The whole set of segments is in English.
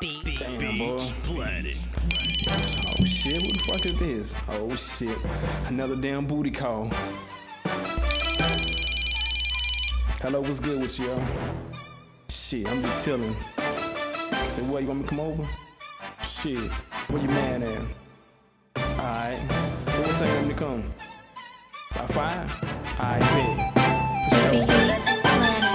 Damn, boy. Planet. Oh shit, what the fuck is this? Oh shit, another damn booty call. Hello, what's good with you, y'all? Shit, I'm just chilling. Say, what, you want me to come over? Shit, where you mad at? Alright, so what time you want me to come? About five? Alright, bet.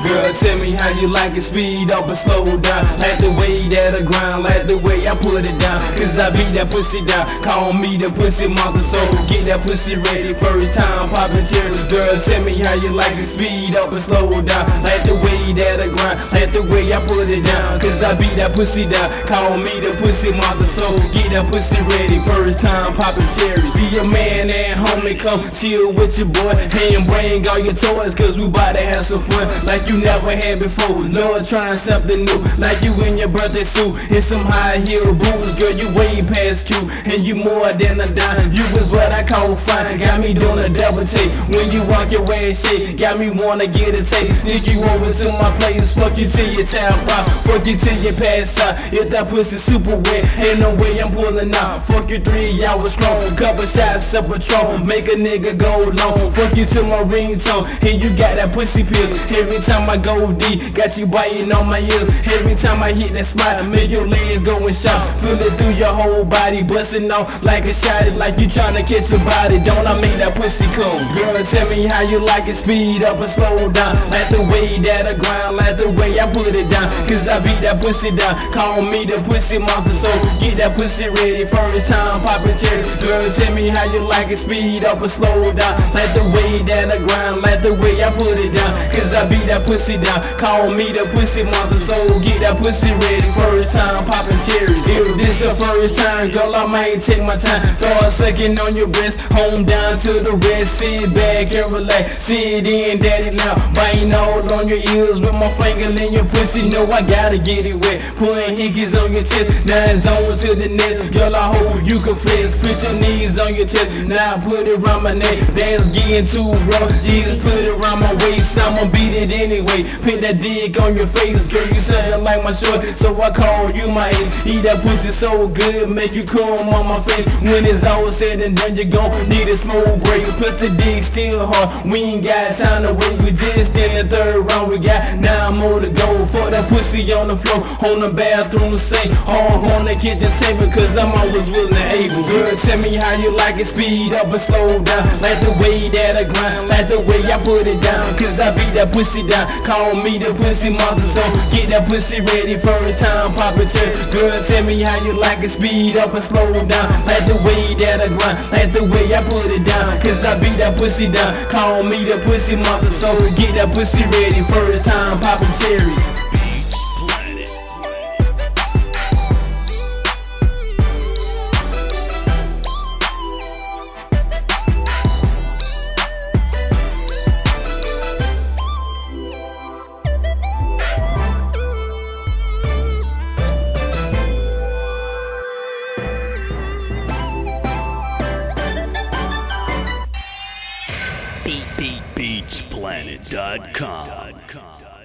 Girl, tell me how you like it, speed up or slow down. Like the way that I grind, like the way I put it down. Cause I beat that pussy down, call me the pussy monster. So get that pussy ready, first time poppin' cherries. Girl, tell me how you like it, speed up or slow down. Like the way that I grind, like the way I put it down. Cause I beat that pussy down, call me the pussy monster. So get that pussy ready, first time poppin' cherries. Be a man and homie, come chill with your boy. And bring all your toys, cause we bout to have some fun. Like you never had before. Lord, trying something new. Like you in your birthday suit and some high heel boots. Girl, you way past cute. And you more than a dime. You was what I call fine. Got me doing a double take. When you walk your way and shake, got me wanna get a taste. Sneak you over to my place. Fuck you till you tap out. Fuck you till you pass out. If that pussy super wet, ain't no way I'm pulling out. Fuck you three hours strong. Couple shots of Patron. Make a nigga go long. Fuck you to my ringtone. And you got that pussy pills. Every time I go D, got you biting on my ears. Every time I hit that spot, make your legs go and shot. Feel it through your whole body, busting off like a shot. Like you tryna catch a body. Don't I make that pussy come? Girl, tell me how you like it, speed up or slow down. Like the way that I grind, like the way I put it down. Cause I beat that pussy down. Call me the pussy monster, so get that pussy ready. First time poppin' cherry. Girl, tell me how you like it, speed up or slow down. Like the way that I grind, like the way I put it down. Cause I beat that pussy down. Call me the pussy monster, so get that pussy ready. First time poppin' cherries. If this your first time, girl, I might take my time. Start sucking on your breast, home down to the rest. Sit back and relax. Sit in, daddy loud. Biting all on your ears with my finger in your pussy. Know I gotta get it wet. Putting hickeys on your chest. Now it's on to the next. Girl, I hope you can flex. Put your knees on your chest. Now put it around my neck. Dance getting too rough. Jesus, put it around my waist. I'ma beat it anyway. Put that dick on your face. Girl, you sound like my short. So I call you my ace. Eat that pussy so good. Make you come on my face. When it's all said and done, you gon' need a smooth break. Plus the dick still hard. We ain't got time to wait. We just in the third round. We got nine more to go. Fuck that pussy on the floor. On the bathroom sink. Hard on the kitchen table. Cause I'm always willing and able. Girl, tell me how you like it. Speed up or slow down. Like the way that I grind. Like the way I put it down. Cause I beat that pussy down. Call me the pussy monster. So get that pussy ready. First time poppin' cherry. Girl, tell me how you like it. Speed up and slow down. Like the way that I grind. Like the way I put it down. Cause I beat that pussy down. Call me the pussy monster. So get that pussy ready. First time poppin' cherries. Beachplanet.com.